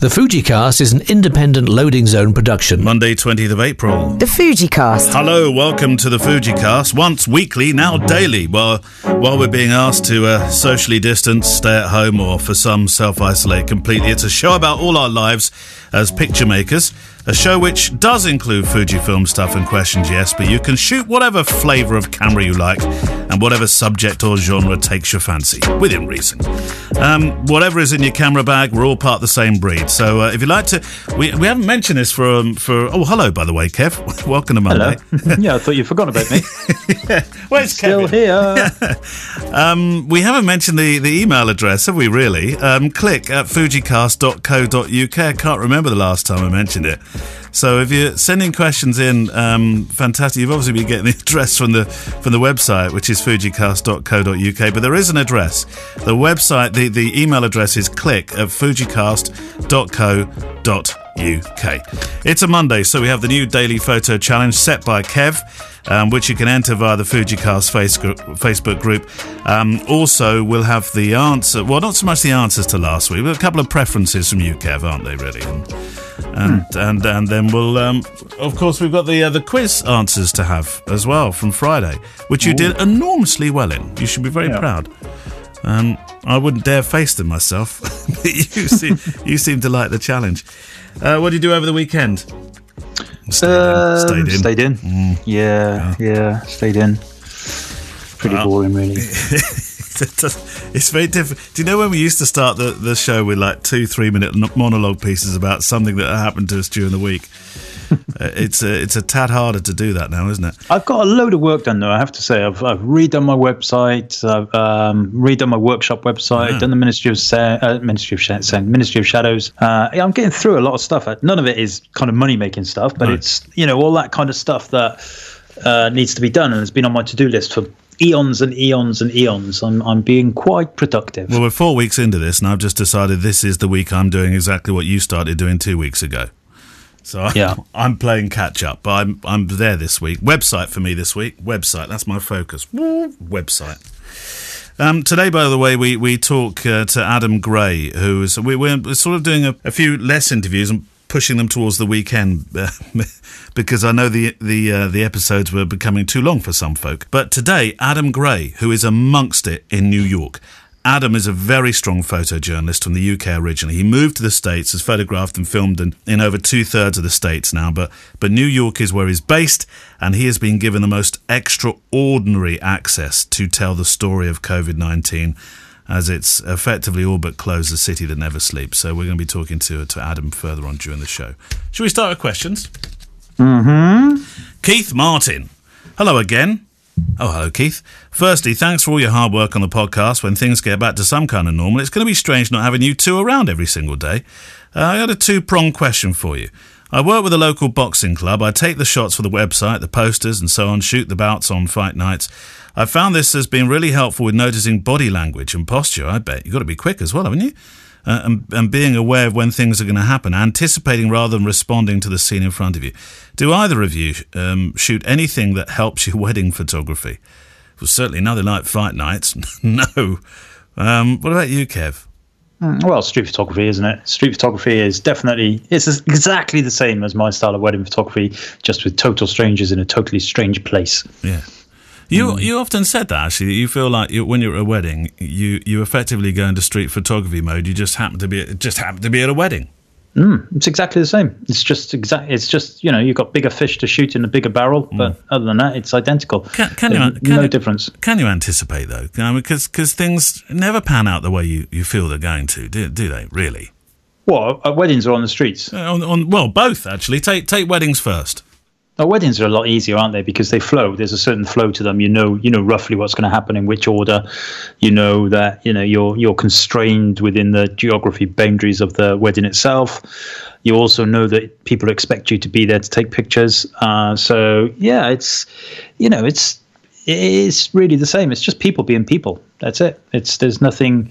The Fujicast is an independent loading zone production. Monday, 20th of April. The Fujicast. Hello, welcome to the Fujicast. Once weekly, now daily. While while we're being asked to uh, socially distance, stay at home, or for some self isolate completely, it's a show about all our lives as picture makers. A show which does include Fujifilm stuff and questions, yes, but you can shoot whatever flavour of camera you like and whatever subject or genre takes your fancy, within reason. Um, whatever is in your camera bag, we're all part of the same breed. So uh, if you'd like to, we, we haven't mentioned this for um, for. Oh, hello, by the way, Kev. Welcome to Monday. Hello. yeah, I thought you'd forgotten about me. yeah. Where's Still Kevin? here. Um, we haven't mentioned the, the email address, have we really? Um, click at fujicast.co.uk. I can't remember the last time I mentioned it. So if you're sending questions in, um, fantastic. You've obviously been getting the address from the from the website, which is fujicast.co.uk. But there is an address. The website, the, the email address is click at fujicast.co.uk. It's a Monday, so we have the new daily photo challenge set by Kev. Um, which you can enter via the Fujicast Facebook, group. Um, also, we'll have the answer. Well, not so much the answers to last week, but a couple of preferences from you, Kev, aren't they? Really, and and Hmm. and, and then we'll. Um, of course, we've got the uh, the quiz answers to have as well from Friday, which you did enormously well in. You should be very Yeah. proud. Um, I wouldn't dare face them myself, but you seem you seem to like the challenge. Uh, what did you do over the weekend? Stayed in. Um, Stayed in. Stayed in. Yeah, yeah, stayed in. Pretty Wow. boring, really. it's very different. Do you know when we used to start the, the show with like two, three minute monologue pieces about something that happened to us during the week? uh, it's a, it's a tad harder to do that now, isn't it? I've got a load of work done, though. I have to say, I've, I've redone my website, I've um, redone my workshop website, Yeah. done the Ministry of Sa- uh, Ministry of Sh- Ministry of Shadows. Uh, yeah, I'm getting through a lot of stuff. Uh, None of it is kind of money making stuff, but it's you know all that kind of stuff that uh, needs to be done, and it's been on my to do list for eons and eons and eons. I'm I'm being quite productive. Well, we're four weeks into this, and I've just decided this is the week I'm doing exactly what you started doing two weeks ago. So I, Yeah. I'm playing catch up, but I'm I'm there this week. Website for me this week. Website. That's my focus. Website. Um, today, by the way, we we talk uh, to Adam Gray, who is we, we're sort of doing a, a few less interviews and pushing them towards the weekend uh, because I know the the uh, the episodes were becoming too long for some folk. But today, Adam Gray, who is amongst it in New York. Adam is a very strong photojournalist from the UK originally. He moved to the States, has photographed and filmed in, in over two thirds of the States now, but, but New York is where he's based, and he has been given the most extraordinary access to tell the story of COVID 19 as it's effectively all but closed the city that never sleeps. So we're going to be talking to, to Adam further on during the show. Shall we start with questions? Mm-hmm. Keith Martin. Hello again. Oh, hello, Keith. Firstly, thanks for all your hard work on the podcast. When things get back to some kind of normal, it's going to be strange not having you two around every single day. Uh, I got a two pronged question for you. I work with a local boxing club. I take the shots for the website, the posters, and so on, shoot the bouts on fight nights. I've found this has been really helpful with noticing body language and posture. I bet you've got to be quick as well, haven't you? Uh, and, and being aware of when things are going to happen, anticipating rather than responding to the scene in front of you. Do either of you um, shoot anything that helps your wedding photography? Well, certainly nothing like fight nights. no. Um, what about you, Kev? Hmm. Well, street photography, isn't it? Street photography is definitely it's exactly the same as my style of wedding photography, just with total strangers in a totally strange place. Yeah. You hmm. you often said that actually. You feel like you, when you're at a wedding, you you effectively go into street photography mode. You just happen to be just happen to be at a wedding. It's exactly the same. It's just exact. It's just you know you've got bigger fish to shoot in a bigger barrel, but other than that, it's identical. Can, can you can no you- difference. Can you anticipate though? Because because things never pan out the way you, you feel they're going to, do, do they? Really? Well, uh, weddings are on the streets. Uh, On, on, well, both actually. Take take weddings first. Now, weddings are a lot easier, aren't they? Because they flow. There's a certain flow to them. You know, you know roughly what's going to happen in which order. You know that you know you're you're constrained within the geography boundaries of the wedding itself. You also know that people expect you to be there to take pictures. Uh, so yeah, it's you know it's it's really the same. It's just people being people. That's it. It's there's nothing.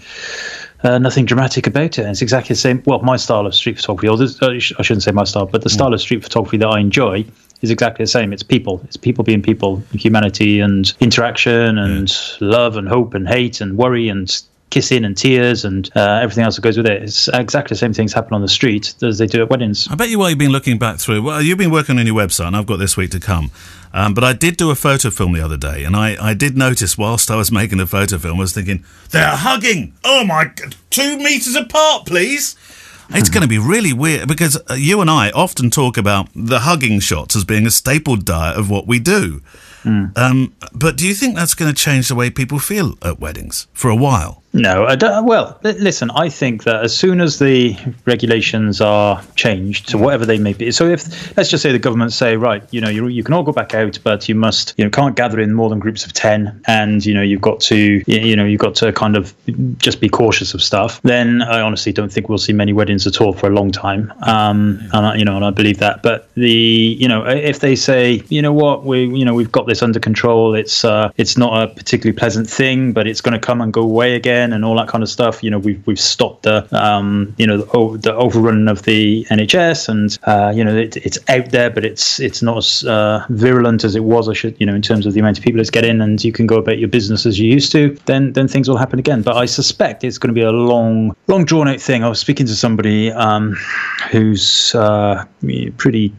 Uh, nothing dramatic about it. It's exactly the same. Well, my style of street photography, or this, uh, I shouldn't say my style, but the style of street photography that I enjoy is exactly the same. It's people. It's people being people, humanity and interaction and love and hope and hate and worry and kissing and tears and uh, everything else that goes with it. It's exactly the same things happen on the street as they do at weddings. I bet you while you've been looking back through, well, you've been working on your website, and I've got this week to come. Um, but I did do a photo film the other day, and I, I did notice whilst I was making the photo film, I was thinking, they're hugging. Oh my, God, two meters apart, please. It's going to be really weird because uh, you and I often talk about the hugging shots as being a staple diet of what we do. Um, but do you think that's going to change the way people feel at weddings for a while? No, well, listen. I think that as soon as the regulations are changed to whatever they may be, so if let's just say the government say, right, you know, you, you can all go back out, but you must, you know, can't gather in more than groups of ten, and you know, you've got to, you you know, you've got to kind of just be cautious of stuff. Then I honestly don't think we'll see many weddings at all for a long time, um, and I, you know, and I believe that. But the, you know, if they say, you know what, we, you know, we've got this under control, it's, uh, it's not a particularly pleasant thing, but it's going to come and go away again and all that kind of stuff. You know, we've we've stopped the um, you know the, the overrun of the NHS, and uh, you know it, it's out there, but it's it's not as uh, virulent as it was. I should you know in terms of the amount of people it's getting, and you can go about your business as you used to. Then then things will happen again. But I suspect it's going to be a long long drawn out thing. I was speaking to somebody um, who's uh, pretty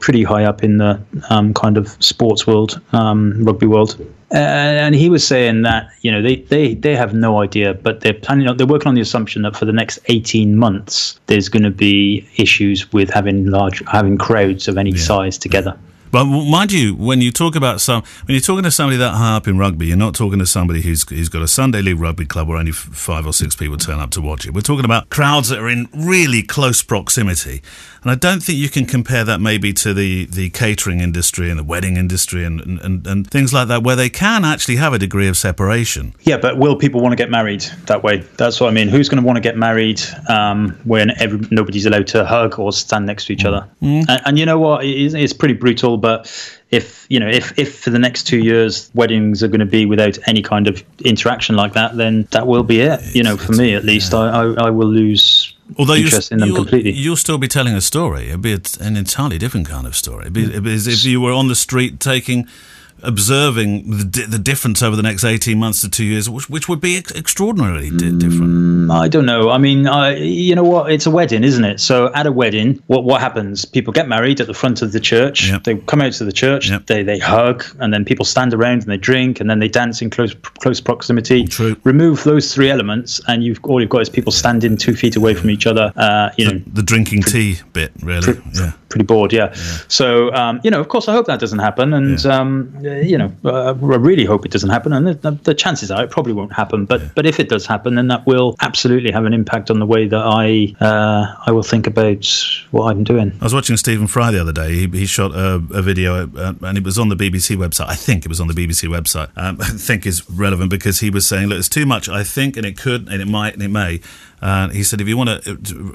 pretty high up in the um, kind of sports world, um, rugby world. Uh, and he was saying that you know they, they, they have no idea, but they're planning on, they're working on the assumption that for the next eighteen months there's going to be issues with having large having crowds of any size together. But mind you, when you talk about some, when you're talking to somebody that high up in rugby, you're not talking to somebody who's who's got a Sunday league rugby club where only five or six people turn up to watch it. We're talking about crowds that are in really close proximity, and I don't think you can compare that maybe to the, the catering industry and the wedding industry and, and, and, things like that, where they can actually have a degree of separation. Yeah, but will people want to get married that way? That's what I mean. Who's going to want to get married um, when every, nobody's allowed to hug or stand next to each other? And, and you know what? It it's pretty brutal, but if you know, if if for the next two years weddings are going to be without any kind of interaction like that, then that will be it. You know, for me at least, I, I, I will lose Although you interest in them you'll, completely. you'll still be telling a story. It'd be an entirely different kind of story. It'd be, it'd be as if you were on the street taking, observing the, di- the difference over the next 18 months to two years, which, which would be ex- extraordinarily di- different. I don't know. I mean, I, you know what? It's a wedding, isn't it? So at a wedding, what what happens? People get married at the front of the church. Yep. They come out to the church. Yep. They they hug, and then people stand around and they drink, and then they dance in close close proximity. True. Remove those three elements, and you've all you've got is people standing two feet away from each other. Uh, you know, The drinking tea bit, really. Pre- yeah. pretty bored, yeah. So, um, you know, of course, I hope that doesn't happen, and Yeah. um, you know, uh, I really hope it doesn't happen. And the, the, the chances are it probably won't happen. But but if it does happen, then that will absolutely have an impact on the way that I uh, I will think about what I'm doing. I was watching Stephen Fry the other day. He, he shot a, a video, uh, and it was on the BBC website. I think it was on the BBC website. Um, I think is relevant because he was saying, "Look, it's too much. I think, and it could, and it might, and it may." Uh, he said, "If you want to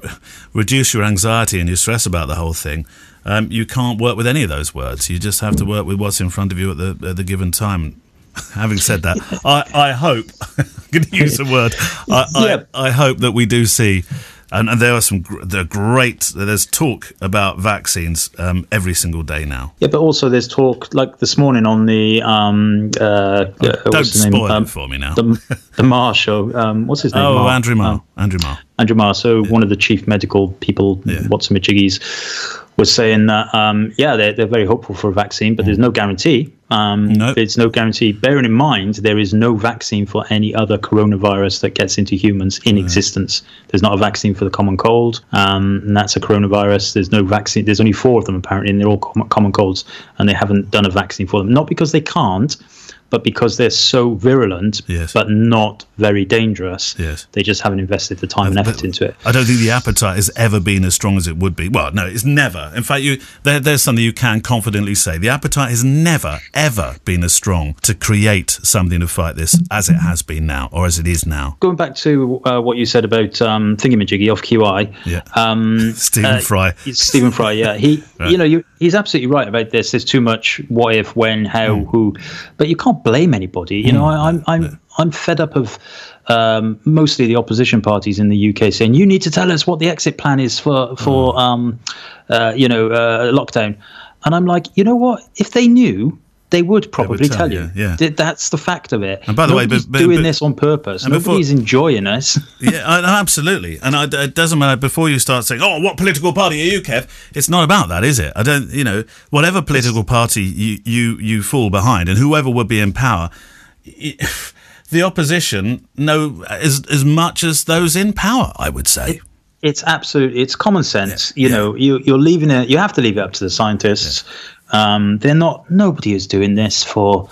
reduce your anxiety and your stress about the whole thing." Um, you can't work with any of those words. You just have to work with what's in front of you at the at the given time. Having said that, I, I hope I'm going to use the word. I, Yeah. I, I hope that we do see, and, and there are some gr- there are great. There's talk about vaccines um, every single day now. Yeah, but also there's talk like this morning on the um, uh, uh, Don't what's his name? spoil Um, it for me now. the the Marr show. Um, what's his name? oh, Marr. Andrew Marr. Um, Andrew Marr. Andrew Marr, so one of the chief medical people, Yeah. Watson Michigis, was saying that, um, yeah, they're, they're very hopeful for a vaccine, but there's no guarantee. Um, No. There's no guarantee. Bearing in mind, there is no vaccine for any other coronavirus that gets into humans in existence. There's not a vaccine for the common cold, um, and that's a coronavirus. There's no vaccine. There's only four of them, apparently, and they're all com- common colds, and they haven't done a vaccine for them. Not because they can't, but because they're so virulent, Yes. but not very dangerous. Yes. They just haven't invested the time and effort into it. I don't think the appetite has ever been as strong as it would be. Well, no, it's never. In fact, you there, there's something you can confidently say. The appetite has never, ever been as strong to create something to fight this as it has been now, or as it is now. Going back to uh, what you said about um, Thingamajiggy off QI, Yeah. um, Stephen uh, Fry. Stephen Fry, yeah. He, Right. you know, you, he's absolutely right about this. There's too much what if, when, how, Hmm. who, but you can't blame anybody. You know, I, I'm, I'm, I'm fed up of um, mostly the opposition parties in the UK saying you need to tell us what the exit plan is for for Hmm. um, uh, you know uh, lockdown, and I'm like, you know what? If they knew. They would probably tell tell, you, you. yeah. That's the fact of it. And by the way, Nobody's but- but- doing but- this on purpose. and before- Nobody's enjoying this. yeah, absolutely. And I, it doesn't matter before you start saying, "Oh, what political party are you, Kev?" It's not about that, is it? I don't, you know, whatever political party you you, you fall behind, and whoever would be in power, the opposition know as as much as those in power. I would say. it's absolute. It's common sense. Yeah, You yeah. know, you, you're leaving it. You have to leave it up to the scientists. Um, they're not. Nobody is doing this for.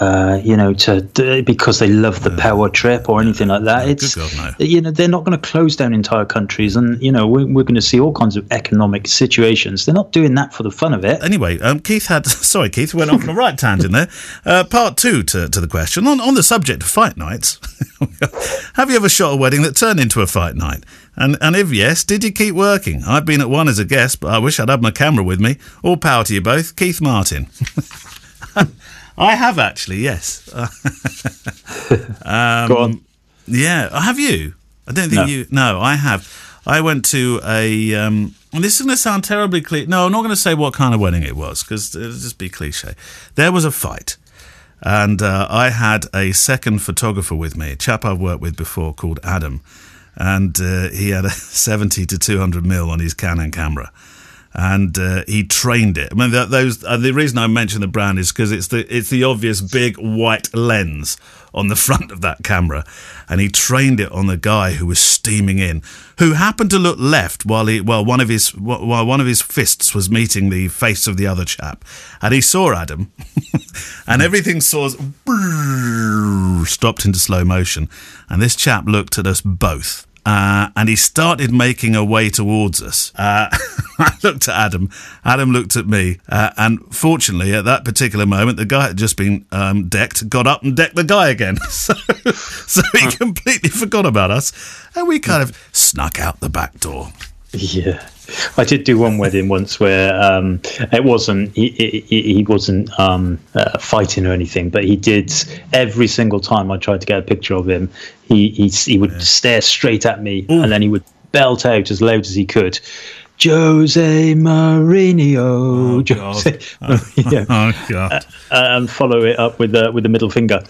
Uh, you know, to because they love the power trip or anything like that. No, it's God, you know they're not going to close down entire countries, and you know we're, we're going to see all kinds of economic situations. They're not doing that for the fun of it. Anyway, um, Keith had sorry, Keith went off on a right tangent there. Uh, part two to, to the question on on the subject of fight nights. Have you ever shot a wedding that turned into a fight night? And and if yes, did you keep working? I've been at one as a guest, but I wish I'd had my camera with me. All power to you both, Keith Martin. I have actually, yes. Um, Go on. Yeah, have you? I don't think No. you. No, I have. I went to a. Um, and this is going to sound terribly cliche. No, I'm not going to say what kind of wedding it was because it'll just be cliche. There was a fight, and uh, I had a second photographer with me, a chap I've worked with before called Adam, and uh, he had a 70 to 200 mil on his Canon camera. And uh, he trained it. I mean, that, those. Uh, the reason I mention the brand is because it's the it's the obvious big white lens on the front of that camera, and he trained it on the guy who was steaming in, who happened to look left while he while one of his while one of his fists was meeting the face of the other chap, and he saw Adam, and everything saw stopped into slow motion, and this chap looked at us both. Uh, and he started making a way towards us. Uh, I looked at Adam. Adam looked at me. Uh, and fortunately, at that particular moment, the guy had just been um, decked, got up and decked the guy again. so, so he completely forgot about us. And we kind of snuck out the back door. Yeah, I did do one wedding once where um, it wasn't he, he, he wasn't um, uh, fighting or anything, but he did every single time I tried to get a picture of him. He he, he would stare straight at me and then he would belt out as loud as he could. Jose Mourinho, Jose, yeah, Oh, God. and follow it up with the with the middle finger,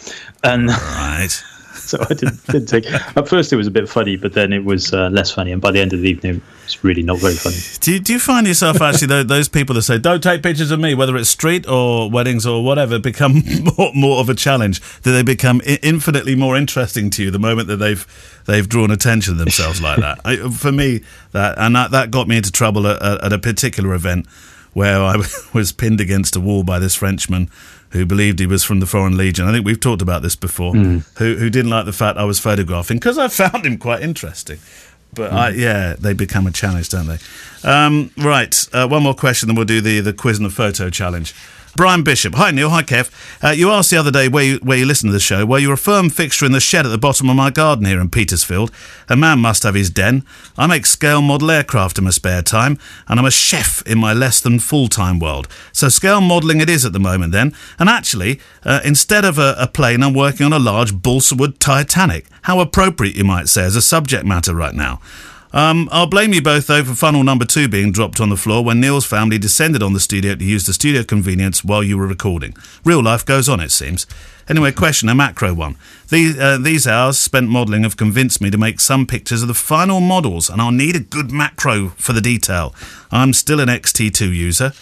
and right. so I didn't, didn't take. At first, it was a bit funny, but then it was uh, less funny, and by the end of the evening, it's really not very funny. Do you, do you find yourself actually tho- those people that say don't take pictures of me, whether it's street or weddings or whatever, become more, more of a challenge? Do they become infinitely more interesting to you the moment that they've they've drawn attention to themselves like that. I, for me, that and that, that got me into trouble at, at, at a particular event where I was pinned against a wall by this Frenchman who believed he was from the Foreign Legion. I think we've talked about this before. Hmm. Who who didn't like the fact I was photographing because I found him quite interesting. But I, yeah, they become a challenge, don't they? Um, right, uh, one more question, then we'll do the the quiz and the photo challenge. Brian Bishop, hi Neil, hi Kev. Uh, you asked the other day where you, where you listen to the show. Well, you're a firm fixture in the shed at the bottom of my garden here in Petersfield. A man must have his den. I make scale model aircraft in my spare time, and I'm a chef in my less than full time world. So scale modelling it is at the moment then. And actually, uh, instead of a, a plane, I'm working on a large balsa wood Titanic. How appropriate, you might say, as a subject matter right now. Um, I'll blame you both, though, for funnel number two being dropped on the floor when Neil's family descended on the studio to use the studio convenience while you were recording. Real life goes on, it seems. Anyway, question, a macro one. These, uh, these hours spent modelling have convinced me to make some pictures of the final models, and I'll need a good macro for the detail. I'm still an XT2 user.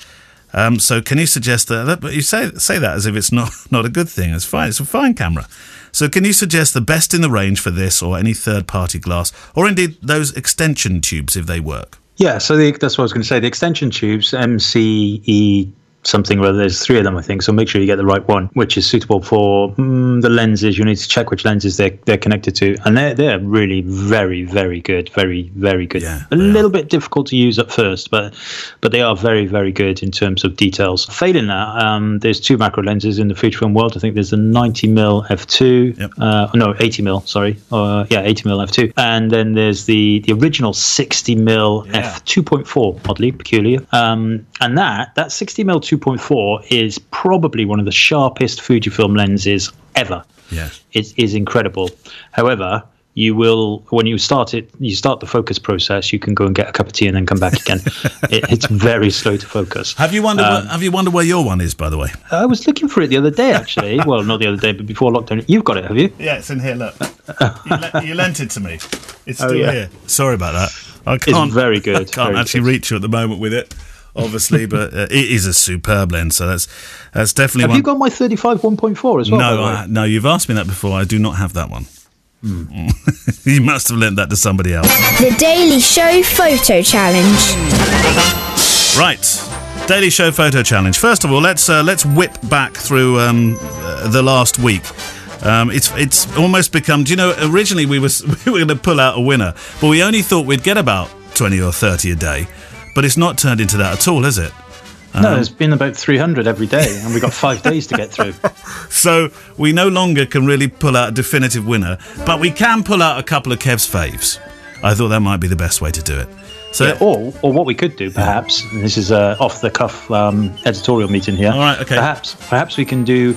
Um, so can you suggest that? But you say say that as if it's not not a good thing. It's fine. It's a fine camera. So can you suggest the best in the range for this, or any third party glass, or indeed those extension tubes if they work? Yeah, so the, that's what I was going to say. The extension tubes, MCE something or other, there's three of them, I think. So make sure you get the right one, which is suitable for mm, the lenses. You need to check which lenses they're, they're connected to. And they're, they're really very, very good. Very, very good. Yeah, a little bit difficult to use at first, but but they are very, very good in terms of details. Failing that, um, there's two macro lenses in the Fujifilm world. I think there's the 90mm f2. Yep. Uh, no, 80mm, sorry. Uh, yeah, 80mm f2. And then there's the, the original 60mm Yeah. f2.4, oddly peculiar. Um, and that, that 60mm 2.4 is probably one of the sharpest Fujifilm lenses ever. Yeah. It is incredible. However, you will when you start it, you start the focus process. You can go and get a cup of tea and then come back again. it, it's very slow to focus. Have you wondered? Um, have you wondered where your one is, by the way? I was looking for it the other day, actually. well, not the other day, but before lockdown. You've got it, have you? Yeah, it's in here. Look, you, le- you, lent it to me. It's oh, still oh, yeah. here. Sorry about that. I can't. It's very good. I can't actually good. reach you at the moment with it obviously, but uh, it is a superb lens. So that's that's definitely. Have one. you got my thirty-five one point four as well? No, I, no, you've asked me that before. I do not have that one. Mm. you must have lent that to somebody else. The Daily Show Photo Challenge. Right. Daily Show Photo Challenge. First of all, let's uh, let's whip back through um, uh, the last week. Um, it's it's almost become. Do you know? Originally, we was we were going to pull out a winner, but we only thought we'd get about twenty or thirty a day. But it's not turned into that at all, is it? No, um, it's been about 300 every day, and we've got five days to get through. So we no longer can really pull out a definitive winner, but we can pull out a couple of Kev's faves. I thought that might be the best way to do it. So, yeah, or, or what we could do, perhaps, and this is a off the cuff um, editorial meeting here. All right, okay. Perhaps, perhaps we can do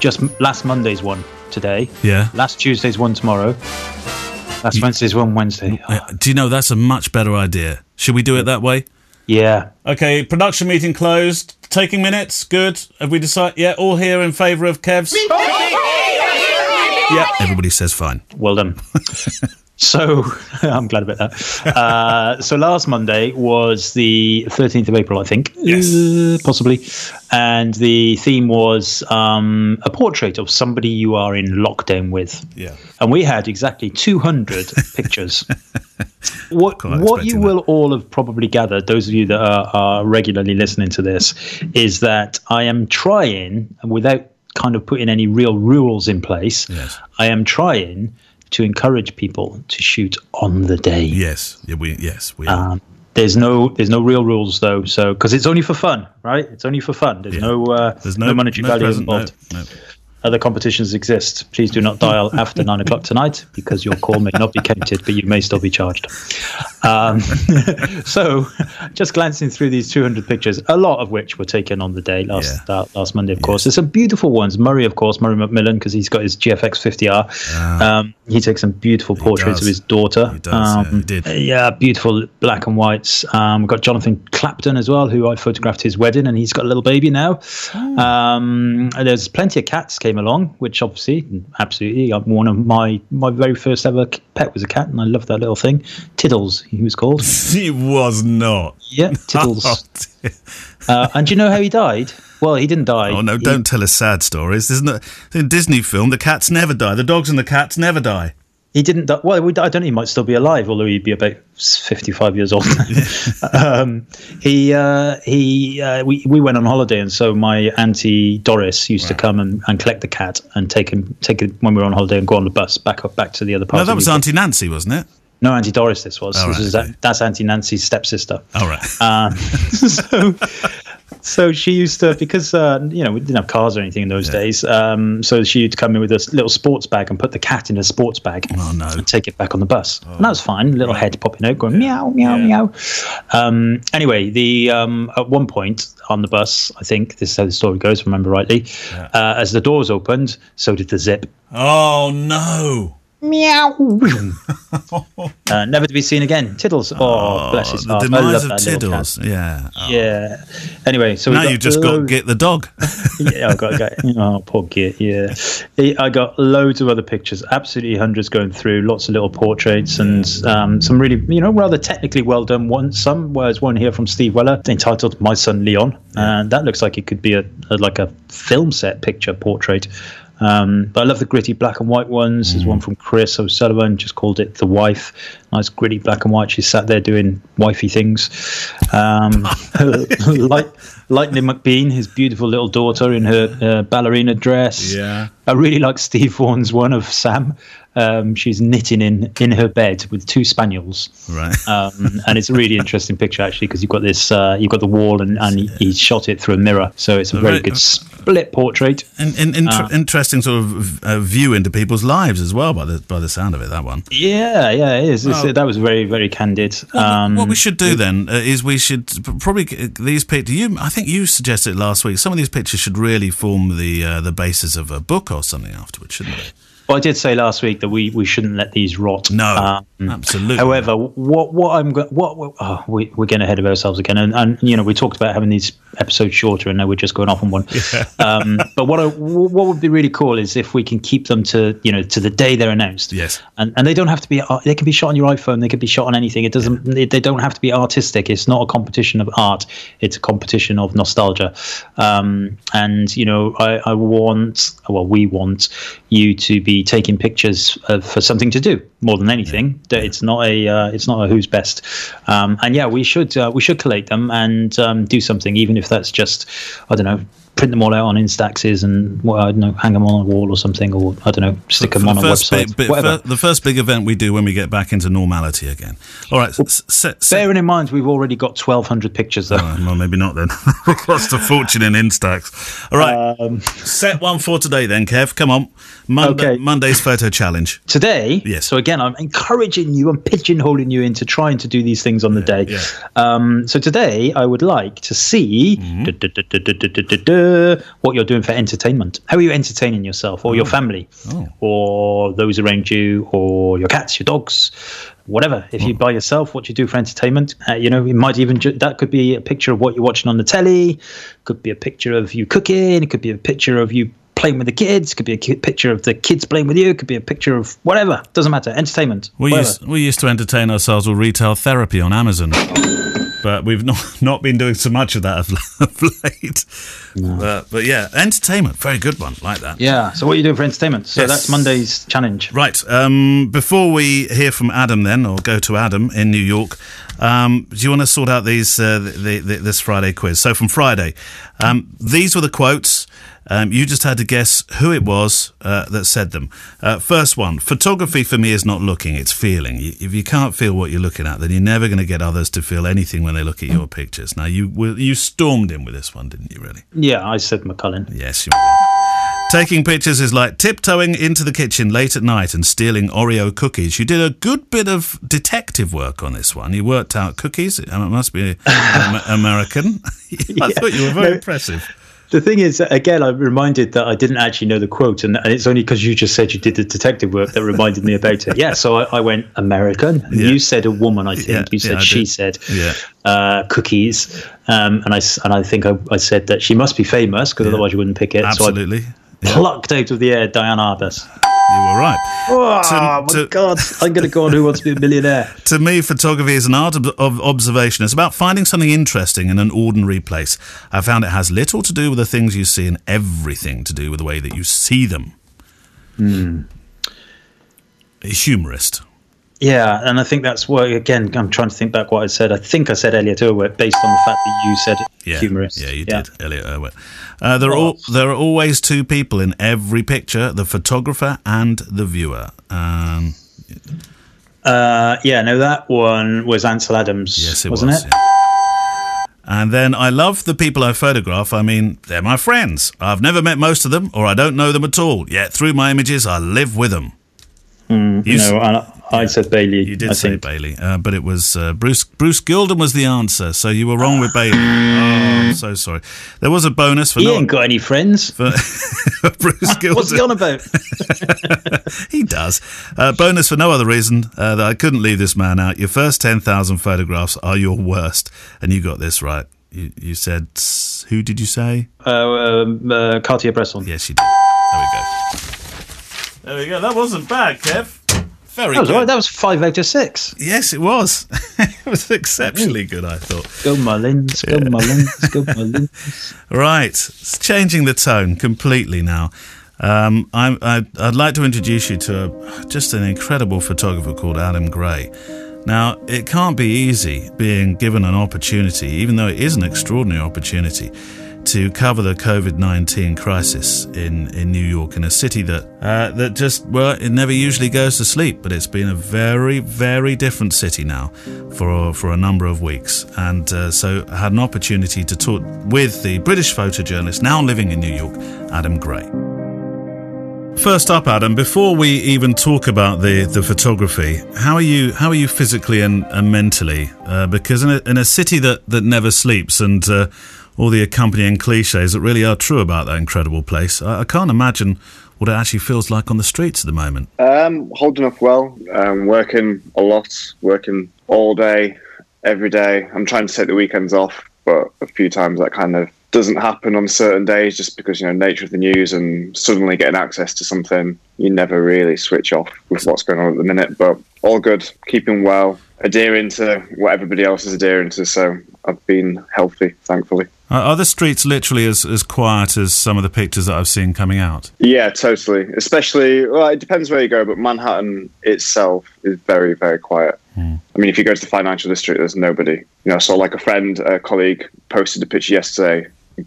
just last Monday's one today. Yeah. Last Tuesday's one tomorrow. Last Wednesday's one Wednesday. Oh. Do you know that's a much better idea? Should we do it that way? Yeah. Okay, production meeting closed. Taking minutes. Good. Have we decided? Yeah, all here in favour of Kev's? yeah, everybody says fine. Well done. So I'm glad about that. Uh, so last Monday was the 13th of April, I think. Yes, uh, possibly. And the theme was um, a portrait of somebody you are in lockdown with. Yeah. And we had exactly 200 pictures. What what you will all have probably gathered, those of you that are, are regularly listening to this, is that I am trying, without kind of putting any real rules in place, yes. I am trying to encourage people to shoot on the day. Yes, yeah, we yes we. Um, there's no there's no real rules though, so because it's only for fun, right? It's only for fun. There's yeah. no uh, there's no, no monetary no value present, involved. No, other competitions exist. Please do not dial after nine o'clock tonight because your call may not be counted, but you may still be charged. Um, so, just glancing through these 200 pictures, a lot of which were taken on the day last yeah. uh, last Monday, of course. There's some beautiful ones. Murray, of course, Murray McMillan, because he's got his GFX 50R. Ah. Um, he takes some beautiful portraits of his daughter. He does, um, yeah, he did. yeah, beautiful black and whites. Um, we've got Jonathan Clapton as well, who I photographed his wedding, and he's got a little baby now. Oh. there's plenty of cats came along, which obviously, absolutely, one of my my very first ever pet was a cat, and I love that little thing. Tiddles, he was called. he was not. Yeah, Tiddles. Oh, uh, and do you know how he died? Well, he didn't die. Oh no! He, don't tell us sad stories. Isn't it? In Disney film, the cats never die. The dogs and the cats never die. He didn't die. Well, I don't know. He might still be alive, although he'd be about fifty-five years old. um, he uh, he uh, we we went on holiday, and so my auntie Doris used right. to come and, and collect the cat and take him take it when we were on holiday and go on the bus back up back to the other part. No, that was Auntie Nancy, wasn't it? No, Auntie Doris. This was. Oh, this right, okay. that's Auntie Nancy's stepsister. All right. Um, so, so she used to because uh, you know we didn't have cars or anything in those yeah. days. Um, so she'd come in with a little sports bag and put the cat in a sports bag. Oh no! And take it back on the bus, oh. and that was fine. Little right. head popping out, going yeah. meow meow yeah. meow. Um, anyway, the um, at one point on the bus, I think this is how the story goes. Remember rightly, uh, as the doors opened, so did the zip. Oh no! Meow. uh, never to be seen again. Tiddles. Oh, oh bless his heart. The demise of Tiddles. Yeah. Oh. Yeah. Anyway, so now you've just got Git the dog. yeah, I got, got oh poor Git. Yeah, I got loads of other pictures. Absolutely hundreds going through. Lots of little portraits and um, some really, you know, rather technically well done ones. Some there's one here from Steve Weller entitled "My Son Leon," and that looks like it could be a, a like a film set picture portrait. Um, but I love the gritty black and white ones. There's one mm. from Chris O'Sullivan, just called it The Wife. Nice gritty black and white. She sat there doing wifey things. Um, Light, Lightning McBean, his beautiful little daughter in her uh, ballerina dress. Yeah. I really like Steve Vaughan's one of Sam. Um, she's knitting in in her bed with two spaniels. Right. Um, and it's a really interesting picture actually because you've got this, uh, you've got the wall and, and he, he, shot it through a mirror, so it's a very good split portrait. And, and inter- uh, interesting sort of uh, view into people's lives as well by the by the sound of it. That one. Yeah, yeah, it is. Well, that was very very candid. What, um, what we should do then uh, is we should probably these pictures. You, I think you suggested last week. Some of these pictures should really form the uh, the basis of a book or something afterwards, shouldn't they? Well, I did say last week that we, we shouldn't let these rot. No, absolutely. However, what what I'm go- what, what oh, we, we're getting ahead of ourselves again, and, and you know we talked about having these episodes shorter, and now we're just going off on one. Um, but what I, what would be really cool is if we can keep them to you know to the day they're announced. Yes. and and they don't have to be. They can be shot on your iPhone. They can be shot on anything. It doesn't. They, they don't have to be artistic. It's not a competition of art. It's a competition of nostalgia. Um, and you know, I, I want. Well, we want you to be taking pictures of, for something to do more than anything. That It's not a. Uh, it's not a who's best. Um, and yeah, we should. Uh, we should collate them and um, do something, even if that's just. I don't know. Print them all out on Instaxes and well, I don't know, hang them on a wall or something, or I don't know, stick them For on the a website, big- whatever. the first big event we do when we get back into normality again. All right, set, set, Bearing in mind, we've already got 1,200 pictures, though. Oh, well, maybe not then. we cost a fortune in Instax. All right, Um, set one for today then, Kev. Come on, Monday, Okay. Monday's photo challenge. Today, Yes. so again, I'm encouraging you, I'm pigeonholing you into trying to do these things on the day. yeah. Um, so today, I would like to see Mm-hmm what you're doing for entertainment. How are you entertaining yourself or your oh. family oh. or those around you or your cats, your dogs, whatever. If you oh. buy yourself, what you do for entertainment, uh, you know, it might even ju- that could be a picture of what you're watching on the telly, could be a picture of you cooking, it could be a picture of you playing with the kids, could be a picture of the kids playing with you, could be a picture of whatever. Doesn't matter. Entertainment. We used, we used to entertain ourselves with retail therapy on Amazon but we've not not been doing so much of that of, of late. But, but yeah, entertainment, very good one, like that. Yeah. So what are you doing for entertainment? So Yes. that's Monday's challenge. Right. Um, before we hear from Adam, then, or go to Adam in New York, um, do you want to sort out these uh, the, the, this Friday quiz? So from Friday, um, these were the quotes. Um, you just had to guess who it was uh, that said them. Uh, first one: photography for me is not looking; it's feeling. If you can't feel what you're looking at, then you're never going to get others to feel anything when they look at your pictures. Now, you you stormed in with this one, didn't you? Really? Yeah, I said McCullin. Yes, you Taking pictures is like tiptoeing into the kitchen late at night and stealing Oreo cookies. You did a good bit of detective work on this one. You worked out cookies. It must be Am- American. I thought you were very No. impressive. The thing is, again, I'm reminded that I didn't actually know the quote, and, and it's only because you just said you did the detective work that reminded me about it. Yeah, so I, I went American. Yeah. You said a woman, I think. Yeah, you said yeah, she did. said Yeah. uh, cookies, um, and I and I think I, I said that she must be famous because otherwise you wouldn't pick it. Absolutely. So plucked out of the air Diane Arbus. You were right. Oh To- my to- God! I'm going to go on Who Wants to Be a Millionaire. To me, photography is an art of, of observation. It's about finding something interesting in an ordinary place. I found it has little to do with the things you see and everything to do with the way that you see them. Hmm. A humorist. Yeah, and I think that's what again. I'm trying to think back what I said. I think I said Elliott Erwitt based on the fact that you said Yeah, humorist. Yeah, you did, Elliott Erwitt. Uh, there are all, there are always two people in every picture: the photographer and the viewer. Um, Uh, yeah, no, that one was Ansel Adams. yes, it wasn't was. it? yeah. And then I love the people I photograph. I mean, they're my friends. I've never met most of them, or I don't know them at all. Yet through my images, I live with them. you, s- No, I, said Bailey. you did I say think. Bailey, uh, but it was uh, Bruce. Bruce Gilden was the answer, so you were wrong with Bailey. Oh, I'm so sorry. There was a bonus for He not ain't got any friends. for Bruce Gilden. What's he on about? He does. Uh, bonus for no other reason uh, that I couldn't leave this man out. Your first 10,000 photographs are your worst. And you got this right. You, you said, who did you say? uh, um, uh, Cartier-Bresson. Yes, you did. There we go. There we go. That wasn't bad, Kev. Very That was, right. that was five out of six. Yes, it was. it was exceptionally good, I thought. Go Mullins, go Mullins, go Mullins. Right, it's changing the tone completely now. Um, I'm, I'd, I'd like to introduce you to a, just an incredible photographer called Adam Gray. Now, it can't be easy being given an opportunity, even though it is an extraordinary opportunity, to cover the COVID 19 crisis in, in New York, in a city that, uh, that just, well, it never usually goes to sleep, but it's been a very, very different city now for, for a number of weeks. And uh, so I had an opportunity to talk with the British photojournalist now living in New York, Adam Gray. First up, Adam, before we even talk about the, the photography, how are you how are you physically and, and mentally? Uh, because in a, in a city that, that never sleeps and uh, all the accompanying cliches that really are true about that incredible place, I, I, can't imagine what it actually feels like on the streets at the moment. Um, holding up well, um, working a lot, working all day, every day. I'm trying to take the weekends off, but a few times that kind of doesn't happen on certain days just because you know nature of the news and suddenly getting access to something you never really switch off with what's going on at the minute but all good keeping well adhering to what everybody else is adhering to so i've been healthy thankfully are the streets literally as, as quiet as some of the pictures that I've seen coming out? Yeah, totally. Especially, well, it depends where you go, but Manhattan itself is very, very quiet. Hmm. I mean, if you go to the financial district, there's nobody. You know, I saw like a friend, a colleague, posted a picture yesterday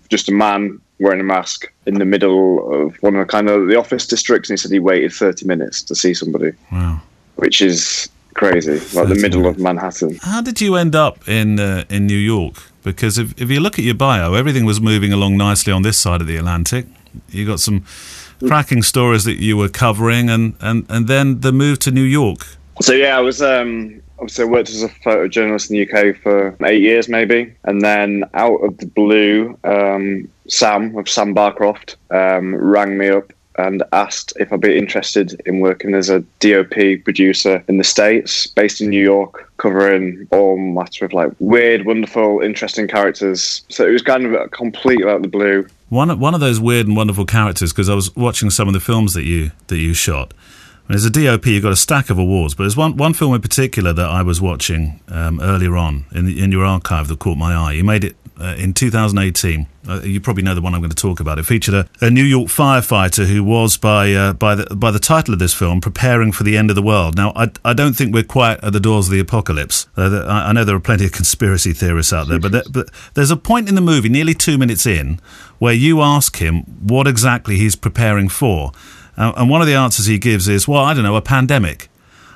just a man wearing a mask in the middle of one of the kind of the office districts, and he said he waited 30 minutes to see somebody. Wow. Which is crazy, like the middle minutes. of Manhattan. How did you end up in uh, in New York? Because if, if you look at your bio, everything was moving along nicely on this side of the Atlantic. You got some cracking stories that you were covering, and, and, and then the move to New York. So yeah, I was um, obviously I worked as a photojournalist in the UK for eight years, maybe, and then out of the blue, um, Sam of Sam Barcroft um, rang me up and asked if I'd be interested in working as a DOP producer in the States, based in New York, covering all matter of like weird, wonderful, interesting characters. So it was kind of a completely out of the blue. One one of those weird and wonderful characters because I was watching some of the films that you that you shot as a DOP, you've got a stack of awards, but there's one, one film in particular that I was watching um, earlier on in, the, in your archive that caught my eye. You made it uh, in 2018. Uh, you probably know the one I'm going to talk about. It featured a, a New York firefighter who was, by uh, by the by the title of this film, preparing for the end of the world. Now, I, I don't think we're quite at the doors of the apocalypse. Uh, I, I, know there are plenty of conspiracy theorists out there, but there, but there's a point in the movie, nearly two minutes in, where you ask him what exactly he's preparing for. Uh, and one of the answers he gives is, well, I don't know, a pandemic.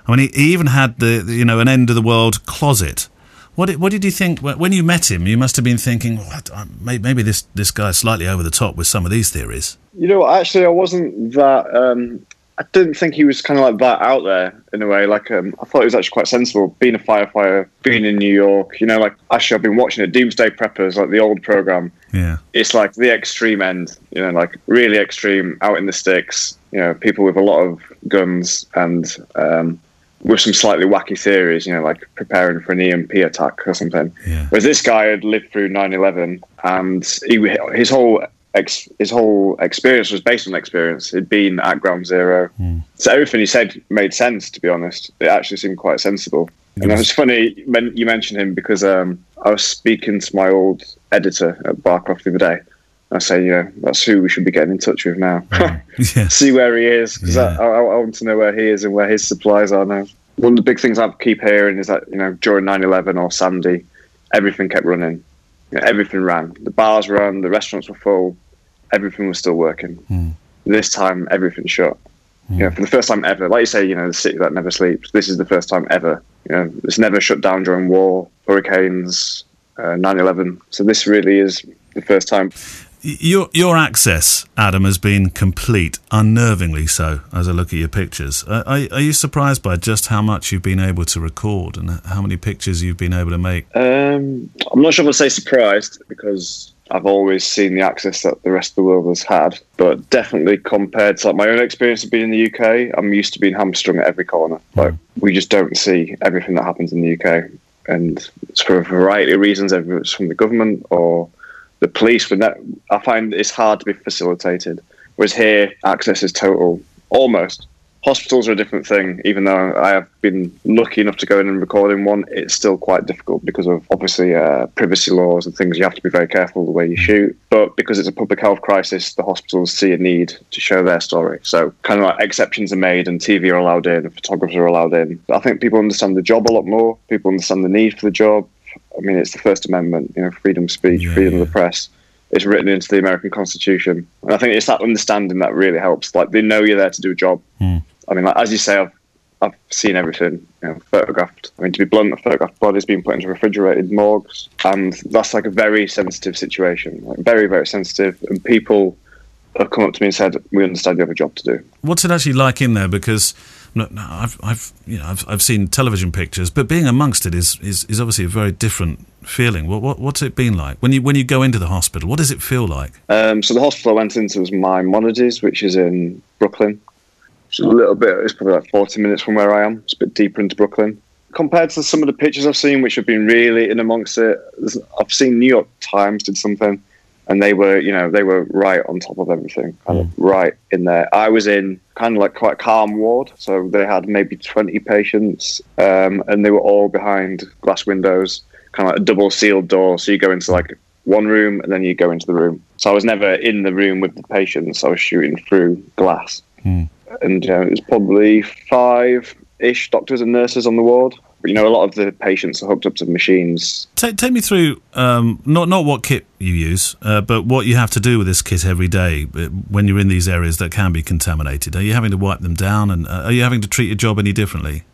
I mean, he, he even had the, the, you know, an end of the world closet. What did, what did you think when you met him? You must have been thinking, well, maybe this this guy's slightly over the top with some of these theories. You know, actually, I wasn't that. Um, I didn't think he was kind of like that out there in a way. Like, um, I thought he was actually quite sensible, being a firefighter, being in New York. You know, like actually, I've been watching it, Doomsday Preppers, like the old program. Yeah, it's like the extreme end. You know, like really extreme, out in the sticks you know, people with a lot of guns and um, with some slightly wacky theories, you know, like preparing for an EMP attack or something. Yeah. Whereas this guy had lived through 9/11, and he, his whole ex, his whole experience was based on experience. He'd been at Ground Zero, mm. so everything he said made sense. To be honest, it actually seemed quite sensible. And it was funny when you mentioned him because um, I was speaking to my old editor at Barcroft the other day, I say, you yeah, that's who we should be getting in touch with now. yeah. See where he is, because yeah. I, I, I, want to know where he is and where his supplies are now. One of the big things I keep hearing is that, you know, during 9 11 or Sandy, everything kept running. Everything ran. The bars ran, the restaurants were full, everything was still working. Mm. This time, everything shut. Mm. You know, for the first time ever, like you say, you know, the city that never sleeps. This is the first time ever. You know, it's never shut down during war, hurricanes, uh, 9 uh, 11. So this really is the first time. Your your access, Adam, has been complete, unnervingly so. As I look at your pictures, are, are, you surprised by just how much you've been able to record and how many pictures you've been able to make? Um, I'm not sure if I'd say surprised because I've always seen the access that the rest of the world has had, but definitely compared to like my own experience of being in the UK, I'm used to being hamstrung at every corner. Like we just don't see everything that happens in the UK, and it's for a variety of reasons. Either it's from the government or the police would not, I find it's hard to be facilitated. Whereas here, access is total, almost. Hospitals are a different thing. Even though I have been lucky enough to go in and record in one, it's still quite difficult because of obviously uh, privacy laws and things. You have to be very careful the way you shoot. But because it's a public health crisis, the hospitals see a need to show their story. So kind of like exceptions are made, and TV are allowed in, and photographers are allowed in. I think people understand the job a lot more. People understand the need for the job. I mean, it's the First Amendment, you know, freedom of speech, yeah, freedom yeah. of the press. It's written into the American Constitution, and I think it's that understanding that really helps. Like they know you're there to do a job. Mm. I mean, like, as you say, I've I've seen everything, you know, photographed. I mean, to be blunt, I've photographed bodies being put into refrigerated morgues, and that's like a very sensitive situation, like very, very sensitive. And people have come up to me and said, "We understand you have a job to do." What's it actually like in there? Because no, no, I've, I've, you know, I've, I've seen television pictures, but being amongst it is, is, is obviously a very different feeling. What, what, what's it been like when you when you go into the hospital? What does it feel like? Um, so the hospital I went into was my Maimonides, which is in Brooklyn. It's a little bit. It's probably like forty minutes from where I am. It's a bit deeper into Brooklyn. Compared to some of the pictures I've seen, which have been really in amongst it, I've seen New York Times did something, and they were, you know, they were right on top of everything, kind of right in there. I was in kind of like quite a calm ward, so they had maybe twenty patients, um, and they were all behind glass windows, kind of like a double sealed door. So you go into like one room and then you go into the room. So I was never in the room with the patients. I was shooting through glass, and uh, it was probably five-ish doctors and nurses on the ward. But you know, a lot of the patients are hooked up to machines. Take, take me through um, not not what kit you use, uh, but what you have to do with this kit every day uh, when you're in these areas that can be contaminated. Are you having to wipe them down, and uh, are you having to treat your job any differently?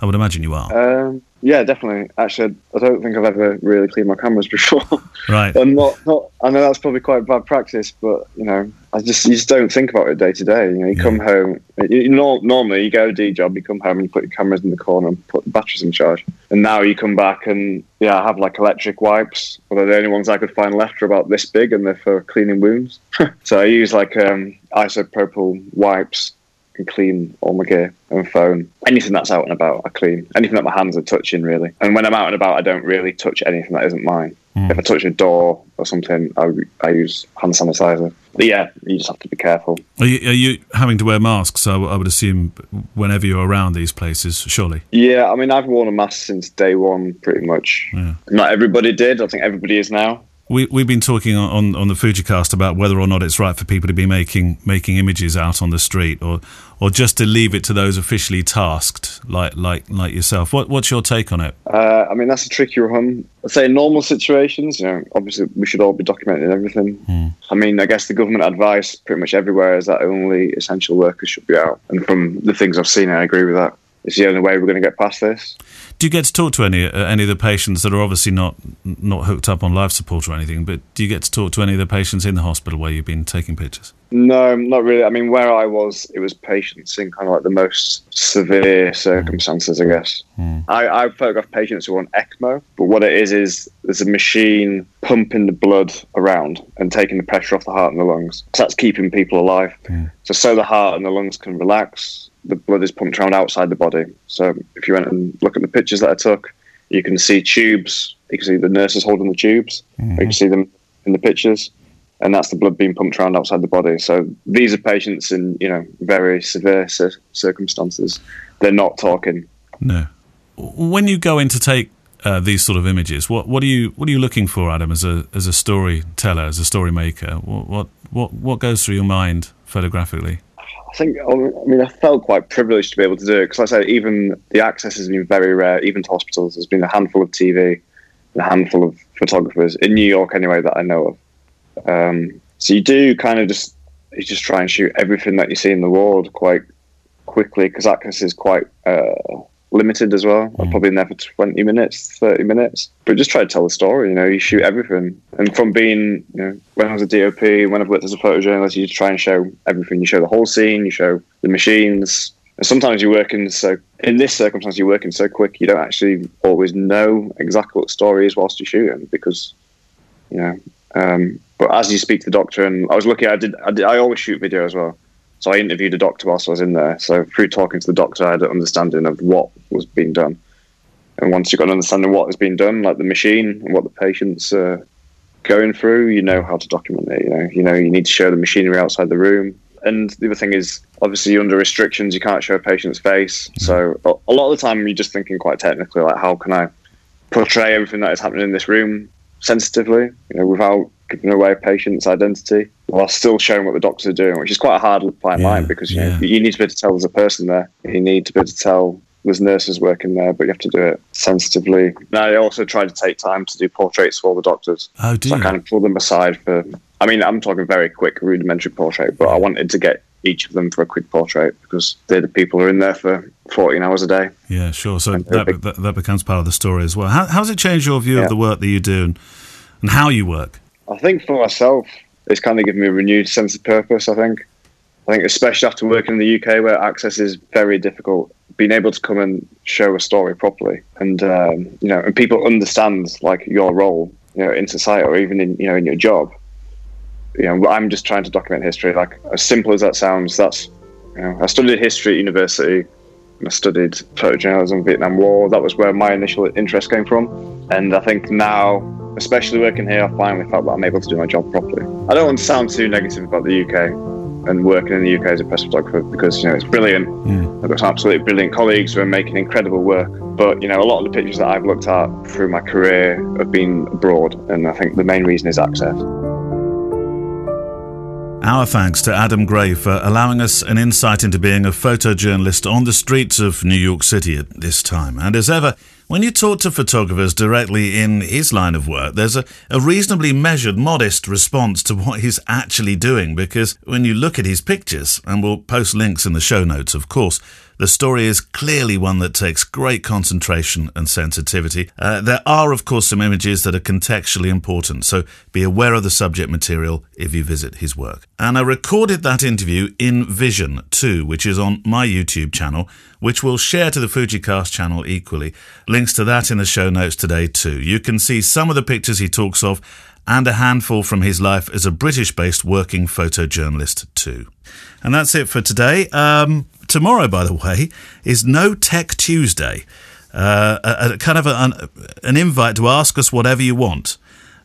I would imagine you are. Um, yeah, definitely. Actually, I don't think I've ever really cleaned my cameras before. right. I'm not, not. I know that's probably quite bad practice, but you know, I just you just don't think about it day to day. You know, you come home. You, you nor normally you go do job, you come home and you put your cameras in the corner and put the batteries in charge. And now you come back and yeah, I have like electric wipes. Although the only ones I could find left are about this big and they're for cleaning wounds. so I use like um, isopropyl wipes and clean all my gear and phone. Anything that's out and about, I clean. Anything that my hands are touching, really. And when I'm out and about, I don't really touch anything that isn't mine. Hmm. If I touch a door or something, I, I use hand sanitizer. But yeah, you just have to be careful. Are you, are you having to wear masks? I, w- I would assume whenever you're around these places, surely. Yeah, I mean, I've worn a mask since day one, pretty much. Yeah. Not everybody did. I think everybody is now. We, we've been talking on, on, the Fujicast about whether or not it's right for people to be making making images out on the street, or or just to leave it to those officially tasked, like like like yourself. What what's your take on it? Uh, I mean, that's a tricky one. I'd say in normal situations, you know, obviously we should all be documenting everything. I mean, I guess the government advice pretty much everywhere is that only essential workers should be out. And from the things I've seen, I agree with that. It's the only way we're going to get past this. Do you get to talk to any uh, any of the patients that are obviously not not hooked up on life support or anything? But do you get to talk to any of the patients in the hospital where you've been taking pictures? No, not really. I mean, where I was, it was patients in kind of like the most severe circumstances, I guess. I, I photographed patients who were on ECMO, but what it is is there's a machine pumping the blood around and taking the pressure off the heart and the lungs. So that's keeping people alive. So, so the heart and the lungs can relax, the blood is pumped around outside the body. So, if you went and look at the pictures that I took, you can see tubes. You can see the nurses holding the tubes. You can see them in the pictures and that's the blood being pumped around outside the body. So these are patients in you know very severe cir- circumstances. They're not talking. No. When you go in to take uh, these sort of images, what what are you what are you looking for, Adam, as a as a storyteller, as a story maker? What what what, what goes through your mind photographically? I think I mean I felt quite privileged to be able to do it because, like I said, even the access has been very rare. Even to hospitals, there's been a handful of TV, and a handful of photographers in New York anyway that I know of. Um, so you do kind of just you just try and shoot everything that you see in the world quite quickly because access is quite uh, limited as well. I'm probably in there for 20 minutes, 30 minutes, but just try to tell the story. You know, you shoot everything. And from being, you know, when I was a DOP, when I've worked as a photojournalist, you try and show everything. You show the whole scene, you show the machines. And sometimes you're working so, in this circumstance, you're working so quick, you don't actually always know exactly what story is whilst you're shooting because, you know, um, but as you speak to the doctor, and I was lucky, I did, I did, I always shoot video as well. So I interviewed a doctor whilst I was in there. So through talking to the doctor, I had an understanding of what was being done. And once you've got an understanding of what is being done, like the machine and what the patient's uh, going through, you know how to document it. You know, you know you need to show the machinery outside the room. And the other thing is, obviously, you're under restrictions. You can't show a patient's face. So a, a lot of the time, you're just thinking quite technically, like how can I portray everything that is happening in this room sensitively, you know, without giving away a patient's identity, while still showing what the doctors are doing, which is quite a hard fine Yeah, line because you know yeah. you need to be able to tell there's a person there. You need to be able to tell there's nurses working there, but you have to do it sensitively. Now, I also try to take time to do portraits for all the doctors. Oh, do So I kind of pull them aside for. I mean, I'm talking very quick, rudimentary portrait, but I wanted to get each of them for a quick portrait because they're the people who are in there for 14 hours a day. Yeah, sure. So And that, that that becomes part of the story as well. How how's it changed your view Yeah. of the work that you do and, and how you work? I think for myself, it's kind of given me a renewed sense of purpose. I think. I think especially after working in the UK where access is very difficult, being able to come and show a story properly, and um, you know, and people understand like your role, you know, in society or even in you know in your job. You know, I'm just trying to document history. Like as simple as that sounds, that's you know, I studied history at university. I studied photojournalism, Vietnam War. That was where my initial interest came from, and I think now, especially working here, I finally felt that I'm able to do my job properly. I don't want to sound too negative about the UK and working in the UK as a press photographer because you know it's brilliant. Mm. I've got some absolutely brilliant colleagues who are making incredible work. But you know, a lot of the pictures that I've looked at through my career have been abroad, and I think the main reason is access. Our thanks to Adam Gray for allowing us an insight into being a photojournalist on the streets of New York City at this time. And as ever, when you talk to photographers directly in his line of work, there's a, a reasonably measured, modest response to what he's actually doing because when you look at his pictures, and we'll post links in the show notes, of course, the story is clearly one that takes great concentration and sensitivity. Uh, there are, of course, some images that are contextually important, so be aware of the subject material if you visit his work. And I recorded that interview in Vision 2, which is on my YouTube channel, which we'll share to the Fujicast channel equally. Links to that in the show notes today, too. You can see some of the pictures he talks of and a handful from his life as a British based working photojournalist, too. And that's it for today. Um, tomorrow, by the way, is No Tech Tuesday, uh, a, a kind of a, an, an invite to ask us whatever you want.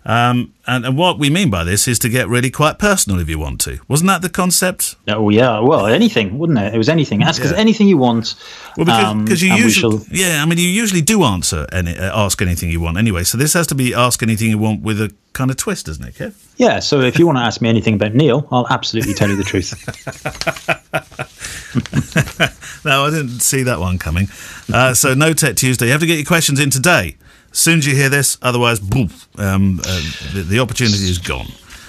Um, and, and, what we mean by this is to get really quite personal if you want to. Wasn't that the concept? Oh yeah, well anything, wouldn't it? It was anything. Ask yeah. us anything you want. Well, because, um, you usually, shall... yeah, I mean, you usually do answer any, uh, ask anything you want anyway. So this has to be ask anything you want with a kind of twist, doesn't it, Kev? Yeah. So if you want to ask me anything about Neale, I'll absolutely tell you the truth. no, I didn't see that one coming. Uh, so no tech Tuesday. You have to get your questions in today soon as you hear this, otherwise, boom, um, uh, the, the opportunity is gone.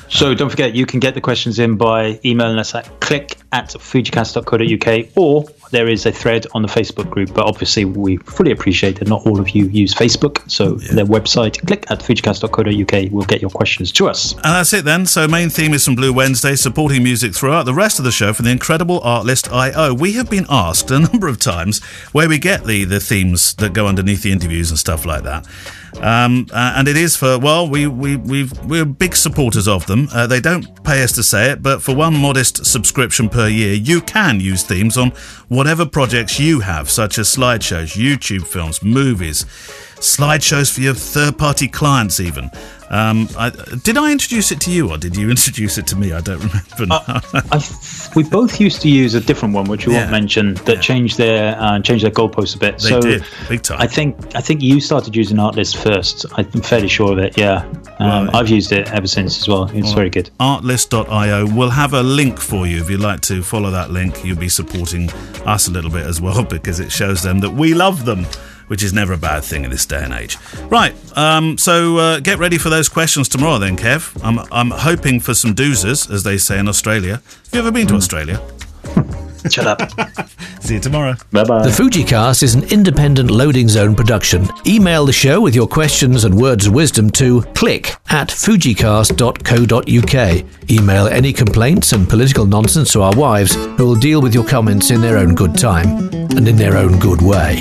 So don't forget, you can get the questions in by emailing us at click at fujicast.co.uk or there is a thread on the Facebook group. But obviously, we fully appreciate that not all of you use Facebook. So yeah. their website, click at fujicast.co.uk, will get your questions to us. And that's it then. So main theme is from Blue Wednesday, supporting music throughout the rest of the show from the incredible Artlist IO. We have been asked a number of times where we get the, the themes that go underneath the interviews and stuff like that. Um, uh, and it is for well, we we we we're big supporters of them. Uh, they don't pay us to say it, but for one modest subscription per year, you can use themes on whatever projects you have, such as slideshows, YouTube films, movies, slideshows for your third-party clients, even. Um, I, did I introduce it to you, or did you introduce it to me? I don't remember. Uh, I, we both used to use a different one, which we yeah. won't mention, that yeah. changed their uh, changed their goalposts a bit. They so did, big time. I think I think you started using Artlist first. I'm fairly sure of it. Yeah, um, right. I've used it ever since as well. It's very good. Artlist.io. We'll have a link for you if you'd like to follow that link. You'll be supporting us a little bit as well because it shows them that we love them which is never a bad thing in this day and age. Right, um, so uh, get ready for those questions tomorrow then, Kev. I'm, I'm hoping for some doozers, as they say in Australia. Have you ever been to Australia? Shut up. See you tomorrow. Bye bye. The Fujicast is an independent loading zone production. Email the show with your questions and words of wisdom to click at fujicast.co.uk. Email any complaints and political nonsense to our wives, who will deal with your comments in their own good time and in their own good way.